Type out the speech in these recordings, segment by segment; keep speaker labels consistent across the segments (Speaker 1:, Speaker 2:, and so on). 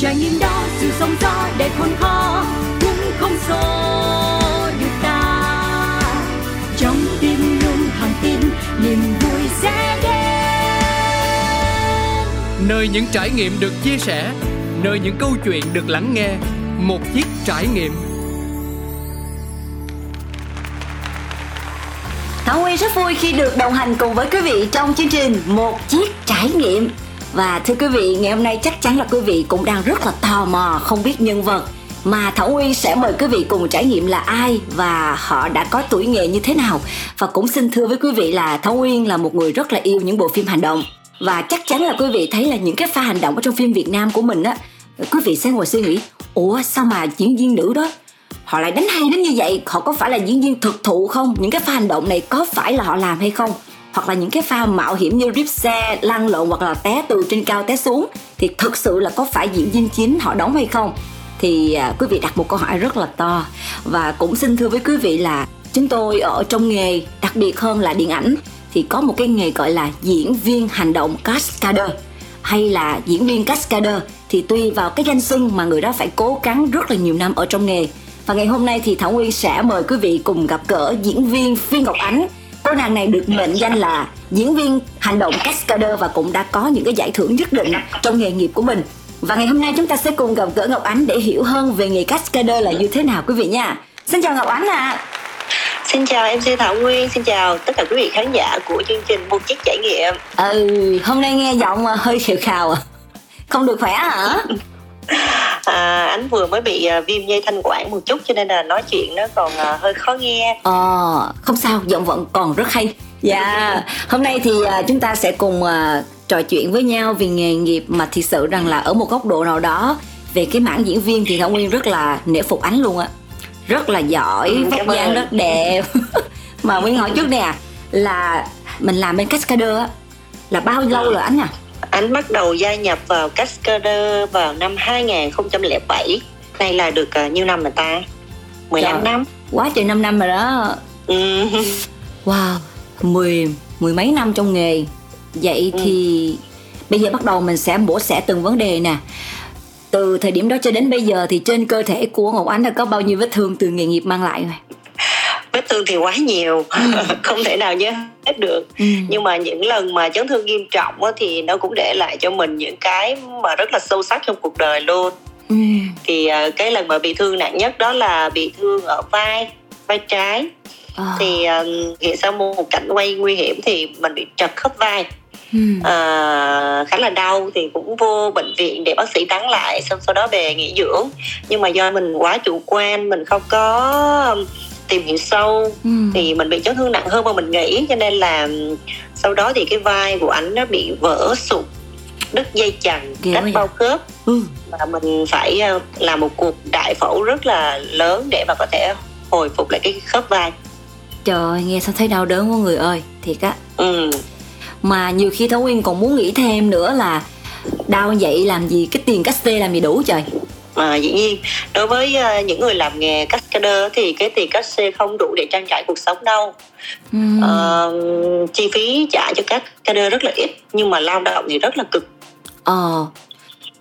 Speaker 1: trải nghiệm đó dù sóng gió đầy khôn khó cũng không xô được ta. Trong tim luôn thẳng tin niềm vui sẽ đến.
Speaker 2: Nơi những trải nghiệm được chia sẻ nơi những câu chuyện được lắng nghe một chiếc trải nghiệm.
Speaker 3: Thảo Nguyên rất vui khi được đồng hành cùng với quý vị trong chương trình Một Chiếc Trải Nghiệm và thưa quý vị, ngày hôm nay chắc chắn là quý vị cũng đang rất là tò mò không biết nhân vật mà Thảo Nguyên sẽ mời quý vị cùng trải nghiệm là ai và họ đã có tuổi nghề như thế nào. Và cũng xin thưa với quý vị là Thảo Nguyên là một người rất là yêu những bộ phim hành động. Và chắc chắn là quý vị thấy là những cái pha hành động ở trong phim Việt Nam của mình á quý vị sẽ ngồi suy nghĩ ủa sao mà diễn viên nữ đó? Họ lại đánh hay đến như vậy? Họ có phải là diễn viên thực thụ không? Những cái pha hành động này có phải là họ làm hay không? Hoặc là những cái pha mạo hiểm như rip xe lăn lộn hoặc là té từ trên cao té xuống thì thực sự là có phải diễn viên chính họ đóng hay không? Thì à, quý vị đặt một câu hỏi rất là to. Và cũng xin thưa với quý vị là chúng tôi ở trong nghề đặc biệt hơn là điện ảnh thì có một cái nghề gọi là diễn viên hành động cascader. Hay là diễn viên cascader thì tùy vào cái danh xưng mà người đó phải cố gắng rất là nhiều năm ở trong nghề. Và ngày hôm nay thì Thảo Nguyên sẽ mời quý vị cùng gặp gỡ diễn viên Phi Ngọc Ánh cô nàng này được mệnh danh là diễn viên hành động cascader và cũng đã có những cái giải thưởng nhất định trong nghề nghiệp của mình và ngày hôm nay chúng ta sẽ cùng gặp gỡ Ngọc Ánh để hiểu hơn về nghề cascader là như thế nào quý vị nha xin chào Ngọc Ánh ạ à.
Speaker 4: Xin chào MC Thảo Nguyên, xin chào tất cả quý vị khán giả của chương trình Một Chiếc Trải Nghiệm
Speaker 3: Ừ, hôm nay nghe giọng hơi khều khào à Không được khỏe hả?
Speaker 4: À, anh vừa mới bị uh, viêm dây thanh quản một chút cho nên là nói chuyện nó còn uh, hơi khó nghe.
Speaker 3: Ờ không sao giọng vẫn còn rất hay. Dạ yeah. hôm nay thì uh, chúng ta sẽ cùng trò chuyện với nhau về nghề nghiệp mà thực sự rằng là ở một góc độ nào đó. Về cái mảng diễn viên thì thảo nguyên rất là nể phục ánh luôn á. Rất là giỏi ừ, vóc dáng rất đẹp. Mà nguyên hỏi trước nè là mình làm bên cascader á là bao lâu rồi anh à
Speaker 4: anh bắt đầu gia nhập vào Cascader vào năm 2007 Nay là được uh, nhiêu năm mà ta? 15 Trời, năm.
Speaker 3: Quá trời 5 năm rồi đó. Ừ. Wow mười mười mấy năm trong nghề. Vậy ừ. thì Bây giờ bắt đầu mình sẽ bổ sẻ từng vấn đề nè. Từ thời điểm đó cho đến bây giờ Thì trên cơ thể của Ngọc Ánh đã có bao nhiêu vết thương từ nghề nghiệp mang lại rồi
Speaker 4: vết thương thì quá nhiều ừ. không thể nào nhớ hết được ừ. nhưng mà những lần mà chấn thương nghiêm trọng thì nó cũng để lại cho mình những cái mà rất là sâu sắc trong cuộc đời luôn ừ. thì uh, cái lần mà bị thương nặng nhất đó là bị thương ở vai vai trái à. thì uh, hiện sau một cảnh quay nguy hiểm thì mình bị trật khớp vai Ừ. À, khá là đau thì cũng vô bệnh viện để bác sĩ tán lại xong sau đó về nghỉ dưỡng nhưng mà do mình quá chủ quan mình không có tìm hiểu sâu ừ. thì mình bị chấn thương nặng hơn mà mình nghĩ cho nên là sau đó thì cái vai của anh nó bị vỡ sụt đứt dây chằng cách bao khớp ừ. và mình phải ờ, làm một cuộc đại phẫu rất là lớn để mà có thể hồi phục lại cái khớp vai
Speaker 3: trời ơi nghe sao thấy đau đớn quá người ơi thiệt á ừ. mà nhiều khi thảo nguyên còn muốn nghĩ thêm nữa là đau vậy làm gì cái tiền cách xê làm gì đủ trời
Speaker 4: mà dĩ nhiên đối với uh, những người làm nghề cascader thì cái tiền cát xê không đủ để trang trải cuộc sống đâu. Uhm. uh, chi phí trả cho các cascader rất là ít nhưng mà lao động thì rất là cực.
Speaker 3: Ờ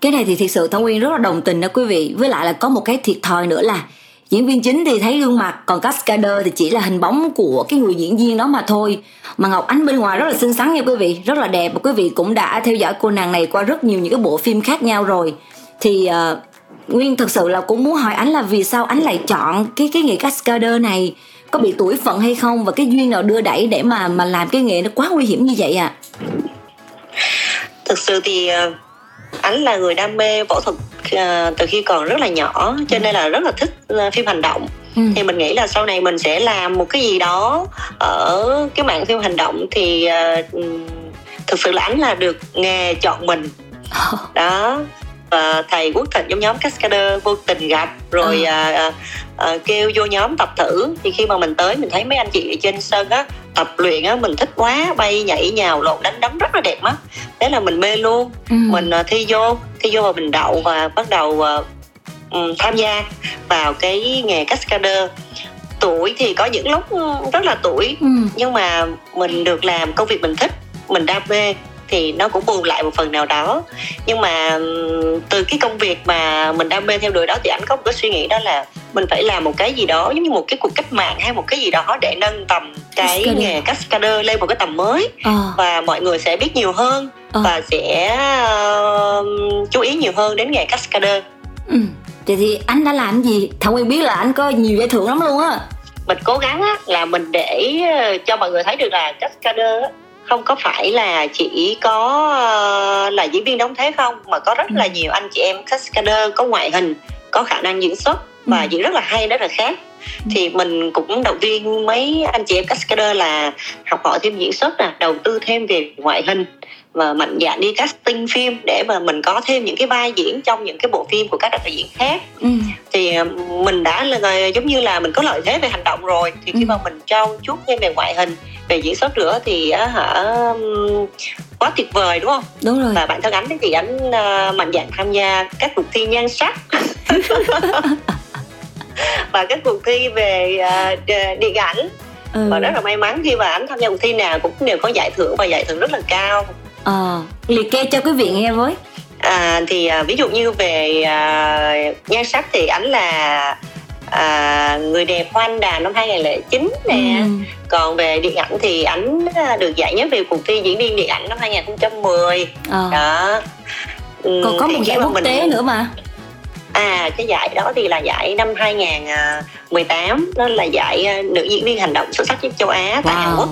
Speaker 3: cái này thì thực sự thảo nguyên rất là đồng tình đó quý vị. Với lại là có một cái thiệt thòi nữa là diễn viên chính thì thấy gương mặt còn cascader thì chỉ là hình bóng của cái người diễn viên đó mà thôi. Mà ngọc ánh bên ngoài rất là xinh xắn nha quý vị rất là đẹp. Và quý vị cũng đã theo dõi cô nàng này qua rất nhiều những cái bộ phim khác nhau rồi. Thì uh, nguyên thực sự là cũng muốn hỏi anh là vì sao anh lại chọn cái cái nghề cascader này? Có bị tuổi phận hay không? Và cái duyên nào đưa đẩy để mà mà làm cái nghề nó quá nguy hiểm như vậy à
Speaker 4: thực sự thì ờ, anh là người đam mê võ thuật uh, từ khi còn rất là nhỏ cho nên là rất là thích uh, phim hành động. Ừ. thì mình nghĩ là sau này mình sẽ làm một cái gì đó ở cái mạng phim hành động thì uh, thực sự là anh là được nghề chọn mình. Đó uh, thầy quốc thịnh trong nhóm cascader vô tình gặp rồi uh, uh, uh, kêu vô nhóm tập thử. Thì khi mà mình tới mình thấy mấy anh chị ở trên sân á tập luyện á mình thích quá bay nhảy nhào lộn đánh đấm rất là đẹp mắt. Thế là mình mê luôn. Ừ. mình uh, thi vô thi vô và mình đậu và bắt đầu uh, um, tham gia vào cái nghề cascader. Tuổi thì có những lúc rất là tuổi ừ. nhưng mà mình được làm công việc mình thích mình đam mê thì nó cũng bù lại một phần nào đó nhưng mà từ cái công việc mà mình đam mê theo đuổi đó thì anh có một cái suy nghĩ đó là mình phải làm một cái gì đó giống như một cái cuộc cách mạng hay một cái gì đó để nâng tầm cái cascader. nghề cascader lên một cái tầm mới à. và mọi người sẽ biết nhiều hơn à. và sẽ uh, chú ý nhiều hơn đến nghề cascader
Speaker 3: ừ. Vậy thì anh đã làm gì? Thảo Nguyên biết là anh có nhiều giải thưởng lắm luôn á
Speaker 4: Mình cố gắng á, là mình để ờ, cho mọi người thấy được là cascader không có phải là chỉ có uh, là diễn viên đóng thế không mà có rất ừ. là nhiều anh chị em cascader có ngoại hình có khả năng diễn xuất và ừ. diễn rất là hay rất là khác ừ. Thì mình cũng động viên mấy anh chị em cascader là học hỏi thêm diễn xuất nè đầu tư thêm về ngoại hình và mạnh dạn đi casting phim để mà mình có thêm những cái vai diễn trong những cái bộ phim của các đạo diễn khác. Ừ. thì ờ, mình đã là giống như là mình có lợi thế về hành động rồi. Thì khi ừ. mà mình trau chút thêm về ngoại hình về diễn xuất nữa thì hả quá tuyệt vời đúng không?
Speaker 3: Đúng rồi.
Speaker 4: Và bản thân anh thì anh uh, mạnh dạn tham gia các cuộc thi nhan sắc và các cuộc thi về uh, điện ảnh. Ừ. và rất là may mắn khi mà anh tham gia cuộc thi nào cũng đều có giải thưởng và giải thưởng rất là cao.
Speaker 3: Ờ liệt kê cho quý vị nghe với.
Speaker 4: À, thì à, ví dụ như về à, nhan sắc thì ảnh là à, người đẹp hoa anh đào năm 2009 nè. Ừ. còn về điện ảnh thì ảnh à, được giải nhất về cuộc thi diễn viên điện ảnh năm 2010 ờ. đó.
Speaker 3: Ừ, còn có một giải quốc tế nữa mà
Speaker 4: à cái giải đó thì là giải năm 2018 đó là giải à, nữ diễn viên hành động xuất sắc nhất châu Á tại wow. Hàn Quốc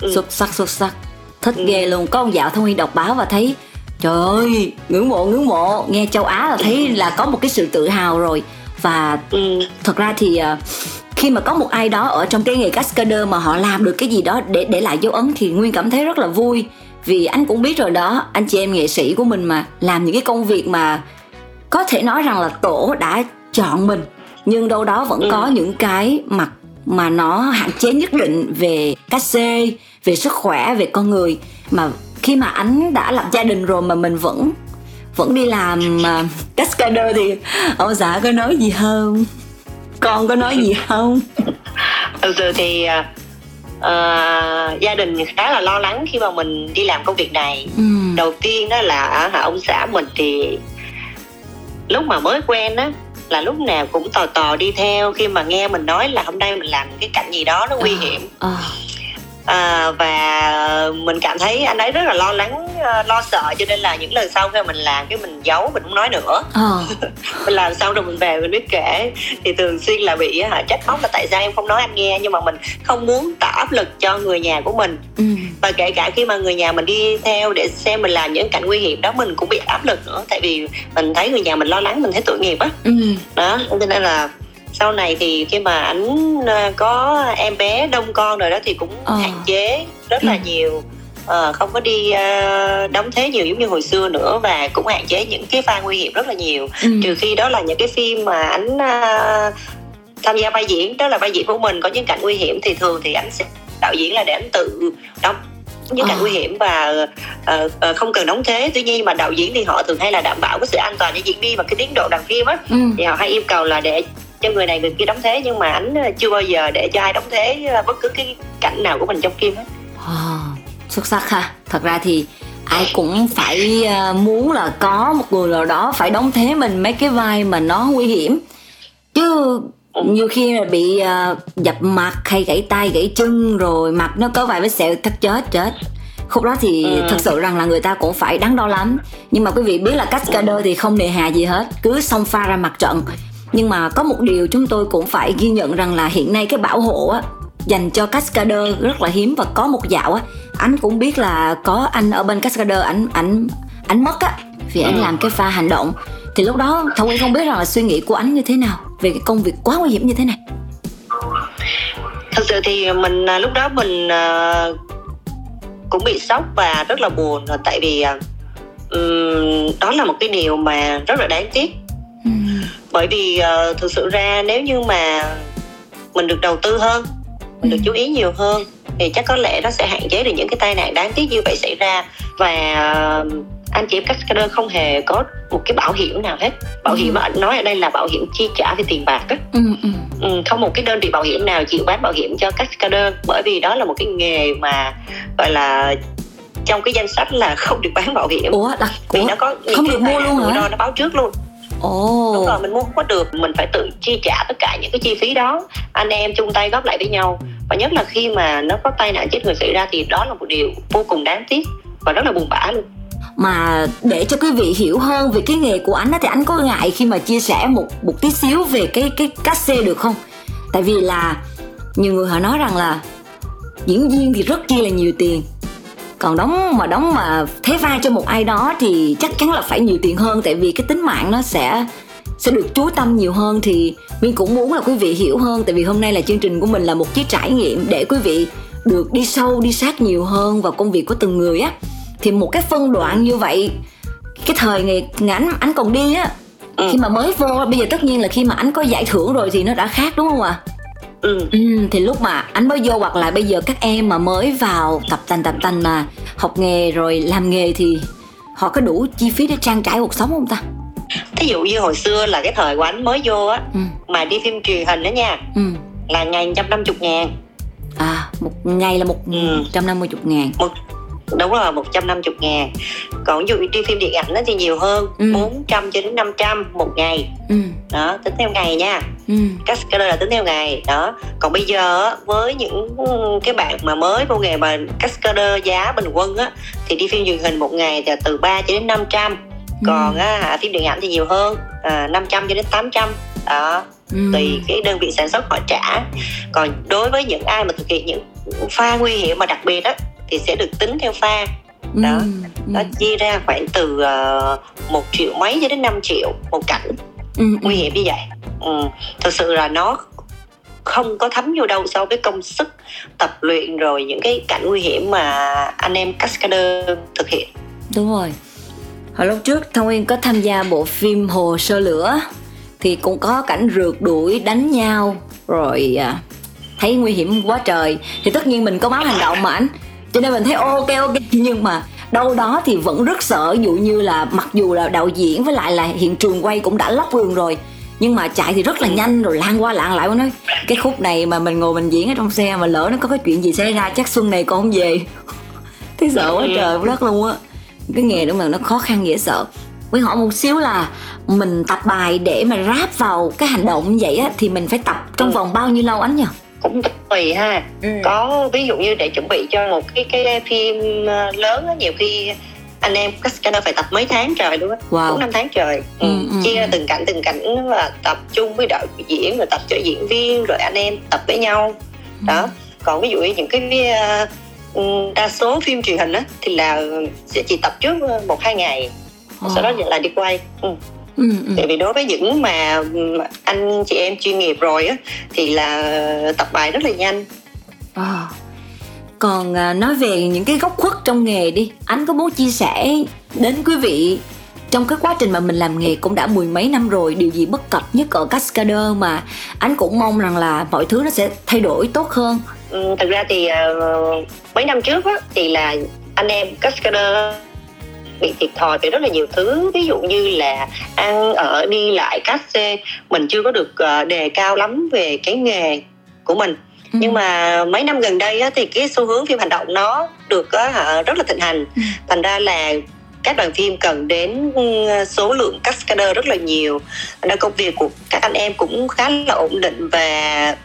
Speaker 3: ừ. xuất sắc xuất sắc thích ừ. ghê luôn có ông dạo thông nguyên đọc báo và thấy trời ơi ngưỡng mộ ngưỡng mộ nghe châu á là thấy là có một cái sự tự hào rồi và ừ. thật ra thì uh, khi mà có một ai đó ở trong cái nghề cascader mà họ làm được cái gì đó để để lại dấu ấn thì nguyên cảm thấy rất là vui vì anh cũng biết rồi đó anh chị em nghệ sĩ của mình mà làm những cái công việc mà có thể nói rằng là tổ đã chọn mình nhưng đâu đó vẫn ừ. có những cái mặt mà nó hạn chế nhất định về cách xê về sức khỏe về con người mà khi mà anh đã lập gia đình rồi mà mình vẫn vẫn đi làm uh, cascader thì ông xã có nói gì không con có nói gì không
Speaker 4: thực sự thì uh, gia đình khá là lo lắng khi mà mình đi làm công việc này ừ. đầu tiên đó là ông xã mình thì lúc mà mới quen á là lúc nào cũng tò tò đi theo khi mà nghe mình nói là hôm nay mình làm cái cảnh gì đó nó nguy à, hiểm. à. à, và mình cảm thấy anh ấy rất là lo lắng ờ, lo sợ cho nên là những lần sau khi mình làm cái mình giấu mình không nói nữa à. mình làm xong rồi mình về mình biết kể thì thường xuyên là bị hả trách móc là tại sao em không nói anh nghe nhưng mà mình không muốn tạo áp lực cho người nhà của mình ừ. và kể cả khi mà người nhà mình đi theo để xem mình làm những cảnh nguy hiểm đó mình cũng bị áp lực nữa tại vì mình thấy người nhà mình lo lắng mình thấy tội nghiệp á ừ. đó cho nên là sau này thì khi mà ảnh ờ, có em bé đông con rồi đó thì cũng ờ. hạn chế rất là ừ. nhiều uh, không có đi uh, đóng thế nhiều giống như hồi xưa nữa và cũng hạn chế những cái pha nguy hiểm rất là nhiều ừ. trừ khi đó là những cái phim mà ảnh tham gia vai diễn đó là vai diễn của mình có những cảnh nguy hiểm thì thường thì ảnh sẽ đạo diễn là để ảnh tự đóng những cảnh à. nguy hiểm và uh, uh, không cần đóng thế tuy nhiên mà đạo diễn thì họ thường hay là đảm bảo cái sự an toàn cho diễn viên và cái tiến độ đàn phim á ừ. thì họ hay yêu cầu là để cho người này người kia đóng thế nhưng mà ảnh ờ, chưa bao giờ để cho ai đóng thế ờ, bất cứ cái cảnh nào của mình trong phim hết.
Speaker 3: À, xuất sắc ha. Thật ra thì ai cũng phải muốn là có một người nào đó phải đóng thế mình mấy cái vai mà nó nguy hiểm. Chứ ừ. nhiều khi mà bị uh, dập mặt hay gãy tay gãy chân rồi mặt nó có vài vết sẹo thật chết chết. Khúc đó thì ừ. thật sự rằng là người ta cũng phải đắn đo lắm. Nhưng mà quý vị biết là cascader thì không nề hà gì hết. Cứ xông pha ra mặt trận nhưng mà có một điều chúng tôi cũng phải ghi nhận rằng là hiện nay cái bảo hộ á dành cho cascader rất là hiếm và có một dạo á anh cũng biết là có anh ở bên cascader anh anh anh mất á vì anh ừ. làm cái pha hành động. Thì lúc đó thảo nguyên không biết rằng là suy nghĩ của anh như thế nào về cái công việc quá nguy hiểm như thế này.
Speaker 4: Thật sự thì mình à, lúc đó mình à, cũng bị sốc và rất là buồn. Tại vì um, đó là một cái điều mà rất là đáng tiếc bởi vì uh, thực sự ra nếu như mà mình được đầu tư hơn mình được ừ. chú ý nhiều hơn thì chắc có lẽ nó sẽ hạn chế được những cái tai nạn đáng tiếc như vậy xảy ra. Và uh, anh chị em cascader không hề có một cái bảo hiểm nào hết. Bảo ừ. hiểm mà anh nói ở đây là bảo hiểm chi trả về tiền bạc á. Ừ, ừ. Ừ, không một cái đơn vị bảo hiểm nào chịu bán bảo hiểm cho cascader bởi vì đó là một cái nghề mà gọi là trong cái danh sách là không được bán bảo hiểm.
Speaker 3: Ủa là
Speaker 4: vì nó có những
Speaker 3: không
Speaker 4: cái
Speaker 3: được mua luôn hả?
Speaker 4: nó báo trước luôn
Speaker 3: ồ.
Speaker 4: Đúng rồi mình mua không có được mình phải tự chi trả tất cả những cái chi phí đó. Anh em chung tay góp lại với nhau. Và nhất là khi mà nó có tai nạn chết người xảy ra thì đó là một điều vô cùng đáng tiếc và rất là buồn bã luôn.
Speaker 3: Mà để cho quý vị hiểu hơn về cái nghề của anh á thì anh có ngại khi mà chia sẻ một một tí xíu về cái cái cách xê được không? Tại vì là nhiều người họ nói rằng là diễn viên thì rất chi là nhiều tiền còn đóng mà đóng mà thế vai cho một ai đó thì chắc chắn là phải nhiều tiền hơn tại vì cái tính mạng nó sẽ sẽ được chú tâm nhiều hơn. Thì Nguyên cũng muốn là quý vị hiểu hơn tại vì hôm nay là chương trình của mình là một chiếc trải nghiệm để quý vị được đi sâu đi sát nhiều hơn vào công việc của từng người á. Thì một cái phân đoạn như vậy cái thời ngày, ngày anh còn đi á
Speaker 4: Ừ.
Speaker 3: khi mà mới vô bây giờ tất nhiên là khi mà anh có giải thưởng rồi thì nó đã khác đúng không ạ
Speaker 4: ừ.
Speaker 3: ừ, thì lúc mà anh mới vô hoặc là bây giờ các em mà mới vào tập tành tập tành mà học nghề rồi làm nghề thì họ có đủ chi phí để trang trải cuộc sống không ta?
Speaker 4: Thí dụ như hồi xưa là cái thời của anh mới vô á
Speaker 3: ừ.
Speaker 4: mà đi phim truyền hình đó nha
Speaker 3: ừ.
Speaker 4: là ngày 150 ngàn.
Speaker 3: À một ngày là một
Speaker 4: Ừ.
Speaker 3: trăm năm mươi chục ngàn.
Speaker 4: Một đúng rồi 150 ngàn. Còn ví dụ đi phim điện ảnh á thì nhiều hơn
Speaker 3: Ừ.
Speaker 4: 400 cho đến 500 một ngày.
Speaker 3: Ừ.
Speaker 4: Đó tính theo ngày nha.
Speaker 3: Ừ.
Speaker 4: Cascader là tính theo ngày. Đó còn bây giờ với những cái bạn mà mới vô nghề mà cascader giá bình quân á thì đi phim truyền hình một ngày thì từ 3 cho đến 500 còn á, phim điện ảnh thì nhiều hơn à, 500 cho đến 800 đó
Speaker 3: ừ.
Speaker 4: tùy cái đơn vị sản xuất họ trả. Còn đối với những ai mà thực hiện những pha nguy hiểm mà đặc biệt á thì sẽ được tính theo pha.
Speaker 3: Ừ,
Speaker 4: đó.
Speaker 3: ừ,
Speaker 4: nó chia ra khoảng từ uh, 1 triệu mấy cho đến 5 triệu một cảnh.
Speaker 3: Ừ, ừ.
Speaker 4: nguy hiểm như vậy. Ừ. thực sự là nó không có thấm vô đâu so với công sức tập luyện rồi những cái cảnh nguy hiểm mà anh em cascader thực hiện.
Speaker 3: Đúng rồi. Hồi lúc trước thông nguyên có tham gia bộ phim hồ sơ lửa thì cũng có cảnh rượt đuổi đánh nhau rồi à, thấy nguy hiểm quá trời. Thì tất nhiên mình có máu hành động mà anh cho nên mình thấy ok ok. Nhưng mà đâu đó thì vẫn rất sợ. Dụ như là mặc dù là đạo diễn với lại là hiện trường quay cũng đã lắp vườn rồi nhưng mà chạy thì rất là nhanh rồi lan qua lạng lại. Nói cái khúc này mà mình ngồi mình diễn ở trong xe mà lỡ nó có cái chuyện gì xảy ra chắc xuân này con không về. Thấy sợ quá trời quá đất luôn á. Cái nghề đó mà nó khó khăn dễ sợ. Với hỏi một xíu là mình tập bài để mà ráp vào cái hành động như vậy á thì mình phải tập trong
Speaker 4: Ừ.
Speaker 3: vòng bao nhiêu lâu anh nhỉ
Speaker 4: cũng tùy ha
Speaker 3: Ừ.
Speaker 4: có ví dụ như để chuẩn bị cho một cái cái phim ờ, lớn á nhiều khi anh em cascader phải tập mấy tháng trời luôn á
Speaker 3: Wow.
Speaker 4: bốn năm tháng trời ừ.
Speaker 3: Ừ, ừ,
Speaker 4: chia ra
Speaker 3: ừ.
Speaker 4: từng cảnh từng cảnh và tập trung với đội diễn rồi tập cho diễn viên rồi anh em tập với nhau đó còn ví dụ như những cái ờ, ừ, đa số phim truyền hình á thì là sẽ chỉ tập trước ờ, một hai ngày sau đó là đi quay ừ.
Speaker 3: Ừ, ừ.
Speaker 4: tại vì đối với những mà ừm, anh chị em chuyên nghiệp rồi á thì là tập bài rất là nhanh
Speaker 3: À. Còn nói về những cái góc khuất trong nghề đi Anh có muốn chia sẻ đến quý vị Trong cái quá trình mà mình làm nghề cũng đã mười mấy năm rồi Điều gì bất cập nhất ở Cascader mà Anh cũng mong rằng là mọi thứ nó sẽ thay đổi tốt hơn
Speaker 4: Ừ, thực ra thì ờ, mấy năm trước á, thì là anh em cascader bị thiệt thòi về rất là nhiều thứ ví dụ như là ăn ở đi lại cát xê mình chưa có được ờ, đề cao lắm về cái nghề của mình
Speaker 3: Ừ.
Speaker 4: nhưng mà mấy năm gần đây á, thì cái xu hướng phim hành động nó được á, rất là thịnh hành
Speaker 3: Ừ.
Speaker 4: thành ra là các đoàn phim cần đến ừ, số lượng cascader rất là nhiều ra công việc của các anh em cũng khá là ổn định và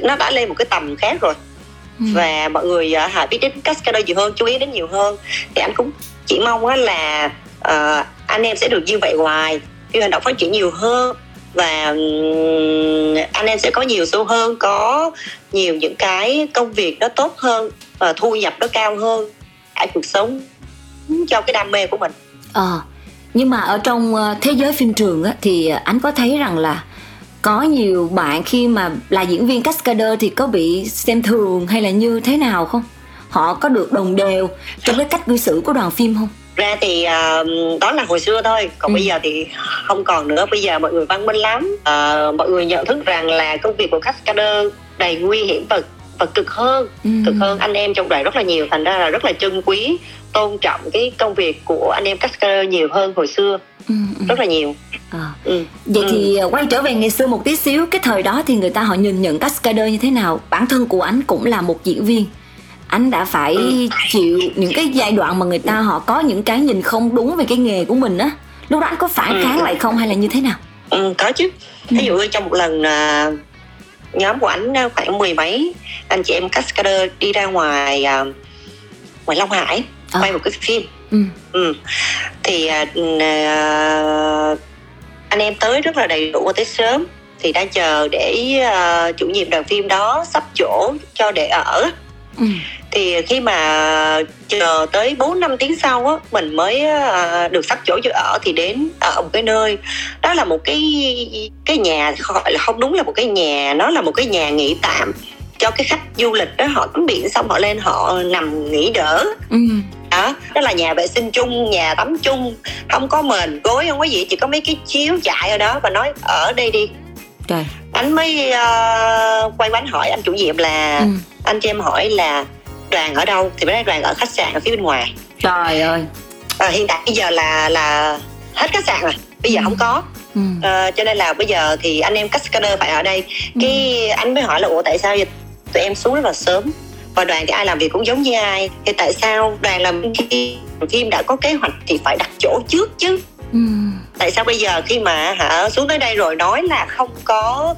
Speaker 4: nó đã lên một cái tầm khác rồi
Speaker 3: Ừ.
Speaker 4: và mọi người uh, hãy biết đến cascader nhiều hơn chú ý đến nhiều hơn thì anh cũng chỉ mong á là uh, anh em sẽ được như vậy hoài phim hành động phát triển nhiều hơn và anh em sẽ có nhiều số hơn có nhiều những cái công việc nó tốt hơn và thu nhập nó cao hơn cả cuộc sống cho cái đam mê của mình
Speaker 3: Ờ, nhưng mà ở trong ờ, thế giới phim trường á, thì anh có thấy rằng là có nhiều bạn khi mà là diễn viên cascader thì có bị xem thường hay là như thế nào không? Họ có được đồng đều trong cái cách cư xử của đoàn phim không?
Speaker 4: ra thì ờ, đó là hồi xưa thôi còn
Speaker 3: Ừ.
Speaker 4: bây giờ thì không còn nữa bây giờ mọi người văn minh lắm Ờ, mọi người nhận thức rằng là công việc của cascader đầy nguy hiểm và và cực hơn
Speaker 3: Ừ.
Speaker 4: cực hơn anh em trong đoàn rất là nhiều thành ra là rất là trân quý tôn trọng cái công việc của anh em cascader nhiều hơn hồi xưa
Speaker 3: Ừ, ừ.
Speaker 4: rất là nhiều
Speaker 3: Ờ.
Speaker 4: ừ.
Speaker 3: Vậy
Speaker 4: Ừ.
Speaker 3: thì quay trở về ngày xưa một tí xíu Cái thời đó thì người ta họ nhìn nhận cascader như thế nào Bản thân của anh cũng là một diễn viên anh đã phải
Speaker 4: Ừ.
Speaker 3: chịu những cái giai đoạn mà người ta họ có những cái nhìn không đúng về cái nghề của mình á lúc đó anh có phản
Speaker 4: Ừ.
Speaker 3: kháng lại không hay là như thế nào
Speaker 4: ừ, có chứ ví dụ như trong một lần à, nhóm của ảnh à, khoảng mười mấy anh chị em cascader đi ra ngoài à, ngoài Long Hải
Speaker 3: Ờ.
Speaker 4: quay một cái phim
Speaker 3: ừ
Speaker 4: ừ. thì à, à, anh em tới rất là đầy đủ và tới sớm thì đang chờ để à, chủ nhiệm đoàn phim đó sắp chỗ cho để ở
Speaker 3: ừ.
Speaker 4: Thì khi mà chờ tới 4 năm tiếng sau á mình mới à, được sắp chỗ cho ở thì đến ở một cái nơi. Đó là một cái cái nhà gọi là không đúng là một cái nhà nó là một cái nhà nghỉ tạm cho cái khách du lịch đó họ tắm biển xong họ lên họ nằm nghỉ đỡ.
Speaker 3: Ừ.
Speaker 4: Đó đó là nhà vệ sinh chung nhà tắm chung. Không có mền gối không có gì chỉ có mấy cái chiếu chạy ở đó và nói ở đây đi
Speaker 3: trời.
Speaker 4: Anh mới uh, quay quánh hỏi anh chủ nhiệm là
Speaker 3: ừ.
Speaker 4: anh cho em hỏi là đoàn ở đâu? Thì mới nói đoàn ở khách sạn ở phía bên ngoài.
Speaker 3: Trời ơi.
Speaker 4: À, hiện tại bây giờ là là hết khách sạn rồi. Bây giờ
Speaker 3: Ừ.
Speaker 4: không có.
Speaker 3: Ừ.
Speaker 4: Ờ, cho nên là bây giờ thì anh em cascader phải ở đây. Cái anh mới hỏi là ủa tại sao vậy? Tụi em xuống rất là sớm. Và đoàn thì ai làm việc cũng giống như ai. Thì tại sao đoàn làm khi phim đã có kế hoạch thì phải đặt chỗ trước chứ?
Speaker 3: Ừ.
Speaker 4: tại sao bây giờ khi mà hả xuống tới đây rồi nói là không có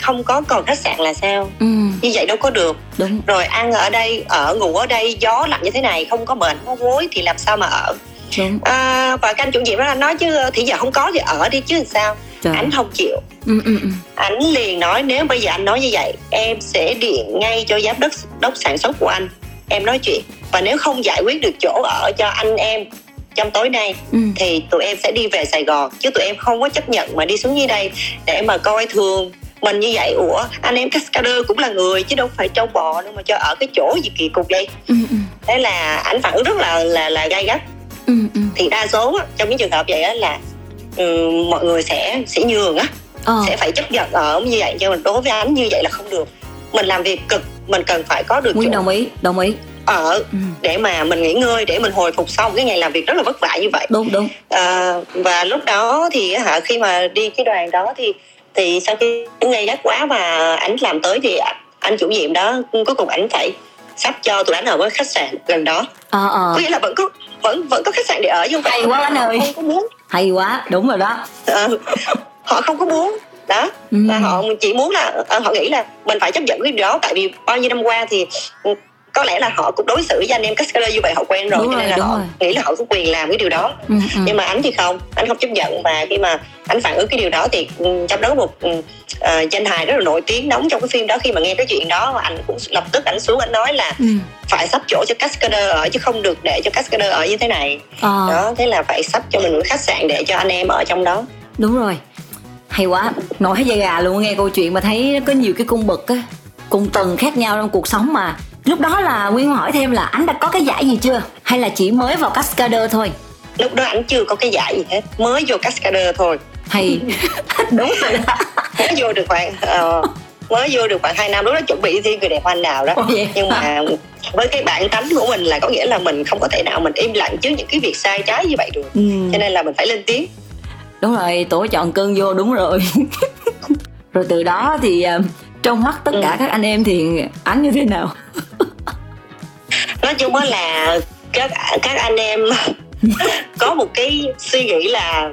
Speaker 4: không có còn khách sạn là sao?
Speaker 3: Ừ.
Speaker 4: Như vậy đâu có được.
Speaker 3: Đúng.
Speaker 4: Rồi ăn ở đây ở ngủ ở đây gió lạnh như thế này không có mền không có gối thì làm sao mà ở?
Speaker 3: Đúng.
Speaker 4: À, và canh chủ nhiệm đó là nói chứ thì giờ không có thì ở đi chứ làm sao?
Speaker 3: Trời.
Speaker 4: Anh không chịu.
Speaker 3: Ừ ừ ừ.
Speaker 4: Liền nói nếu bây giờ anh nói như vậy em sẽ điện ngay cho giám đốc đốc sản xuất của anh. Em nói chuyện. Và nếu không giải quyết được chỗ ở cho anh em trong tối nay
Speaker 3: ừ.
Speaker 4: thì tụi em sẽ đi về Sài Gòn. Chứ tụi em không có chấp nhận mà đi xuống dưới đây để mà coi thường mình như vậy. Ủa anh em cascader cũng là người chứ đâu phải trâu bò đâu mà cho ở cái chỗ gì kỳ cục vậy?
Speaker 3: Ừ ừ.
Speaker 4: Thế là anh phản ứng rất là là là gay gắt.
Speaker 3: Ừ ừ.
Speaker 4: Thì đa số á, trong những trường hợp vậy á là ừ, mọi người sẽ sẽ nhường á.
Speaker 3: Ờ.
Speaker 4: Sẽ phải chấp nhận ở như vậy. Nhưng mà đối với anh như vậy là không được. Mình làm việc cực mình cần phải có được
Speaker 3: nguyên
Speaker 4: chỗ.
Speaker 3: đồng ý đồng ý
Speaker 4: ở
Speaker 3: ừ.
Speaker 4: để mà mình nghỉ ngơi để mình hồi phục sau cái ngày làm việc rất là vất vả như vậy.
Speaker 3: Đúng đúng.
Speaker 4: À, và lúc đó thì hả khi mà đi cái đoàn đó thì thì sau khi ngày gắt quá và ảnh làm tới thì anh chủ nhiệm đó cuối cùng ảnh phải sắp cho tụi anh ở với khách sạn gần đó.
Speaker 3: Ờ ờ.
Speaker 4: Có nghĩa là vẫn có vẫn vẫn có khách sạn để ở nhưng
Speaker 3: Hay quá anh ơi.
Speaker 4: không có muốn.
Speaker 3: Hay quá đúng rồi đó.
Speaker 4: Ờ, họ không có muốn đó.
Speaker 3: Ừ.
Speaker 4: là họ chỉ muốn là ờ, họ nghĩ là mình phải chấp nhận cái điều đó tại vì bao nhiêu năm qua thì có lẽ là họ cũng đối xử với anh em cascader như vậy họ quen rồi
Speaker 3: Đúng
Speaker 4: cho nên là họ
Speaker 3: rồi.
Speaker 4: nghĩ là họ có quyền làm cái điều đó.
Speaker 3: Ừ ừ.
Speaker 4: Nhưng mà anh thì không anh không chấp nhận và khi mà anh phản ứng cái điều đó thì ừ, trong đó có một ờ, danh hài rất là nổi tiếng đóng trong cái phim đó. Khi mà nghe cái chuyện đó anh cũng lập tức anh xuống anh nói là
Speaker 3: ừ.
Speaker 4: phải sắp chỗ cho cascader ở chứ không được để cho cascader ở như thế này.
Speaker 3: Ờ.
Speaker 4: Đó thế là phải sắp cho mình một khách sạn để cho anh em ở trong đó.
Speaker 3: Đúng rồi. Hay quá hết da gà luôn nghe câu chuyện mà thấy có nhiều cái cung bậc á cùng tầng khác nhau trong cuộc sống mà lúc đó là nguyên hỏi thêm là anh đã có cái giải gì chưa? Hay là chỉ mới vào cascader thôi?
Speaker 4: Lúc đó anh chưa có cái giải gì hết mới vô cascader thôi.
Speaker 3: Hay. Đúng rồi đó.
Speaker 4: Mới vô được khoảng ờ, mới vô được khoảng 2 năm lúc đó chuẩn bị thi người đẹp anh đào đó.
Speaker 3: Ồ, vậy?
Speaker 4: Nhưng mà với cái bản tánh của mình là có nghĩa là mình không có thể nào mình im lặng trước những cái việc sai trái như vậy được.
Speaker 3: Ừ.
Speaker 4: cho nên là mình phải lên tiếng.
Speaker 3: Đúng rồi tổ chọn cơn vô đúng rồi. Rồi từ đó thì à, trong mắt tất cả
Speaker 4: Ừ.
Speaker 3: các anh em thì anh như thế nào
Speaker 4: nói chung á là các các anh em có một cái suy nghĩ là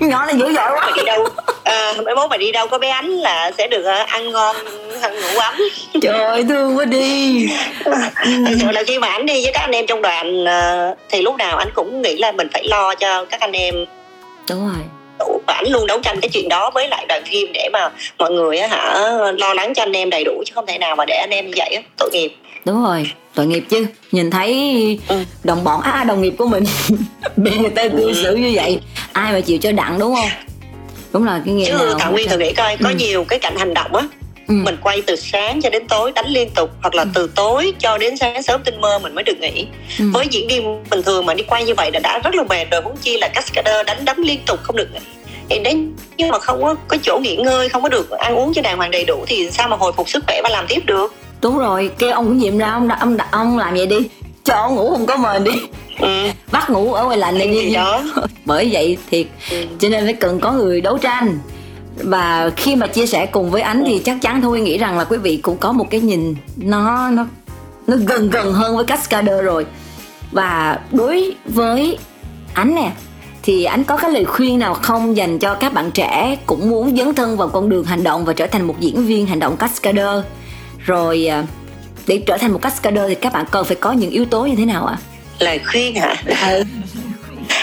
Speaker 3: nhỏ này dữ dội quá.
Speaker 4: Đi đâu? À, mấy mốt mà đi đâu có bé ánh là sẽ được ờ, ăn ngon ăn ngủ ấm.
Speaker 3: Trời ơi, thương quá đi.
Speaker 4: Thật sự là khi mà anh đi với các anh em trong đoàn ờ, thì lúc nào anh cũng nghĩ là mình phải lo cho các anh em.
Speaker 3: Đúng rồi
Speaker 4: đủ và anh luôn đấu tranh cái chuyện đó với lại đoàn phim để mà mọi người á hả lo lắng cho anh em đầy đủ chứ không thể nào mà để anh em như vậy á tội nghiệp
Speaker 3: đúng rồi tội nghiệp chứ nhìn thấy
Speaker 4: Ừ.
Speaker 3: đồng bọn à đồng nghiệp của mình bị người ta cư xử như vậy ai mà chịu cho đặng đúng không đúng là cái nghề
Speaker 4: chứ
Speaker 3: nào
Speaker 4: thảo nguyên thử nghĩ coi có
Speaker 3: Ừ.
Speaker 4: nhiều cái cảnh hành động á
Speaker 3: ừ.
Speaker 4: mình quay từ sáng cho đến tối đánh liên tục hoặc là từ tối cho đến sáng sớm tinh mơ mình mới được nghỉ.
Speaker 3: Ừ.
Speaker 4: với diễn viên bình thường mà đi quay như vậy là đã rất là mệt rồi huống chi là cascader đánh đấm liên tục không được nghỉ. Thì đến nhưng mà không có có chỗ nghỉ ngơi không có được ăn uống cho đàng hoàng đầy đủ thì sao mà hồi phục sức khỏe và làm tiếp được?
Speaker 3: Đúng rồi kêu ông cũng nhiệm ra ông đã ông, đã, ông làm vậy đi. Cho ông ngủ không có mền đi.
Speaker 4: Ừ.
Speaker 3: bắt ngủ ở ngoài lạnh đi
Speaker 4: đó.
Speaker 3: Bởi vậy thiệt.
Speaker 4: Ừ.
Speaker 3: cho nên phải cần có người đấu tranh và khi mà chia sẻ cùng với ánh thì chắc chắn thôi nghĩ rằng là quý vị cũng có một cái nhìn nó nó
Speaker 1: nó gần gần hơn với cascader rồi và đối với ánh nè thì anh có cái lời khuyên nào không dành cho các bạn trẻ cũng muốn dấn thân vào con đường hành động và trở thành một diễn viên hành động cascader rồi à, để trở thành một cascader thì các bạn cần phải có những yếu tố như thế nào ạ? À?
Speaker 4: Lời khuyên hả?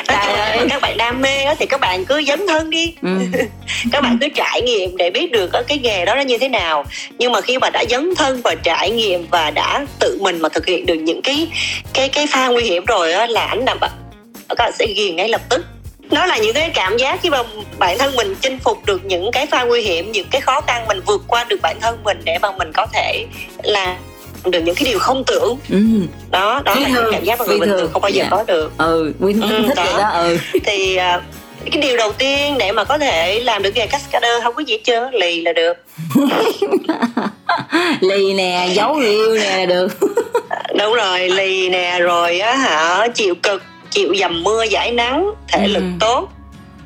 Speaker 4: Trời ơi, các bạn đam mê thì các bạn cứ dấn thân đi. Ừ. các bạn cứ trải nghiệm để biết được cái nghề đó nó như thế nào. Nhưng mà khi mà đã dấn thân và trải nghiệm và đã tự mình mà thực hiện được những cái cái cái pha nguy hiểm rồi á là anh nằm các bạn sẽ ghiền ngay lập tức. Nó là những cái cảm giác khi mà bản thân mình chinh phục được những cái pha nguy hiểm những cái khó khăn mình vượt qua được bản thân mình để mà mình có thể là được những cái điều không tưởng ừ. đó đó là những cảm giác mà người bình thường không bao giờ yeah. Dạ. có được
Speaker 1: ừ nguyên ừ, thích đó. vậy đó ừ
Speaker 4: thì uh, cái điều đầu tiên để mà có thể làm được nghề cascader không có gì hết trơn lì là được
Speaker 1: lì nè giấu yêu nè là được
Speaker 4: đúng rồi lì nè rồi á hả chịu cực chịu dầm mưa giải nắng thể ừ. lực tốt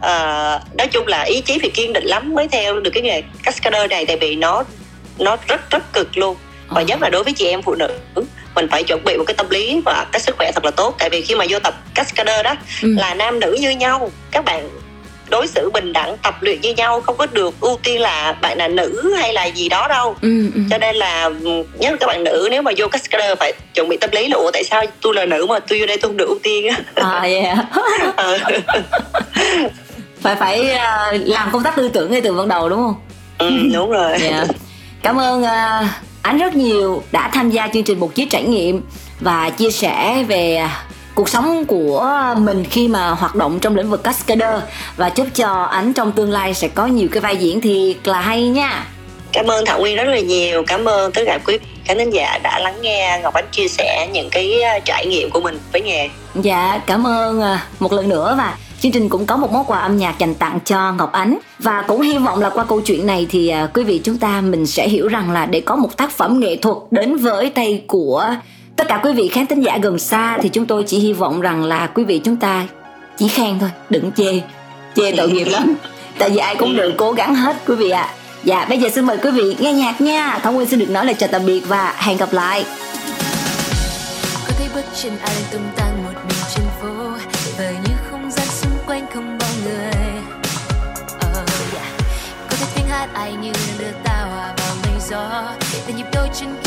Speaker 4: à, nói chung là ý chí phải kiên định lắm mới theo được cái nghề cascader này tại vì nó nó rất rất cực luôn và nhất là đối với chị em phụ nữ mình phải chuẩn bị một cái tâm lý và cái sức khỏe thật là tốt tại vì khi mà vô tập cascader đó ừ. là nam nữ như nhau các bạn đối xử bình đẳng tập luyện như nhau không có được ưu tiên là bạn là nữ hay là gì đó đâu ừ, ừ. cho nên là ừ, nhất là các bạn nữ nếu mà vô cascader phải chuẩn bị tâm lý là ủa tại sao tôi là nữ mà tôi vô đây tôi không được ưu tiên á
Speaker 1: à yeah. ừ. phải phải uh, làm công tác tư tưởng ngay từ ban đầu đúng không
Speaker 4: ừ, đúng rồi yeah.
Speaker 1: cảm ơn uh, anh rất nhiều đã tham gia chương trình một chiếc trải nghiệm và chia sẻ về cuộc sống của mình khi mà hoạt động trong lĩnh vực cascader. Và chúc cho anh trong tương lai sẽ có nhiều cái vai diễn thiệt là hay nha.
Speaker 4: Cảm ơn thảo nguyên rất là nhiều. Cảm ơn tất cả quý khán thính giả đã lắng nghe ngọc ánh chia sẻ những cái à, trải nghiệm của mình với nghề.
Speaker 1: Dạ cảm ơn à, một lần nữa và chương trình cũng có một món quà âm nhạc dành tặng cho ngọc ánh. Và cũng hy vọng là qua câu chuyện này thì à, quý vị chúng ta mình sẽ hiểu rằng là để có một tác phẩm nghệ thuật đến với tay của tất cả quý vị khán thính giả gần xa thì chúng tôi chỉ hy vọng rằng là quý vị chúng ta chỉ khen thôi đừng chê chê tội nghiệp lắm. Tại vì ai cũng được cố gắng hết quý vị ạ. À. dạ bây giờ xin mời quý vị nghe nhạc nha. Thảo nguyên xin được nói lời chào tạm biệt và hẹn gặp lại. Có thấy bước chân ai tung tăng để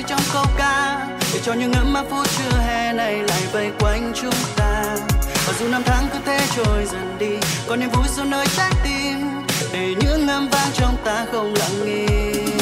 Speaker 1: trong câu ca. Để cho những ấm áp phút trưa hè này lại vây quanh chúng ta. Và dù năm tháng cứ thế trôi dần đi, còn niềm vui sâu nơi trái tim. Để những âm vang trong ta không lặng im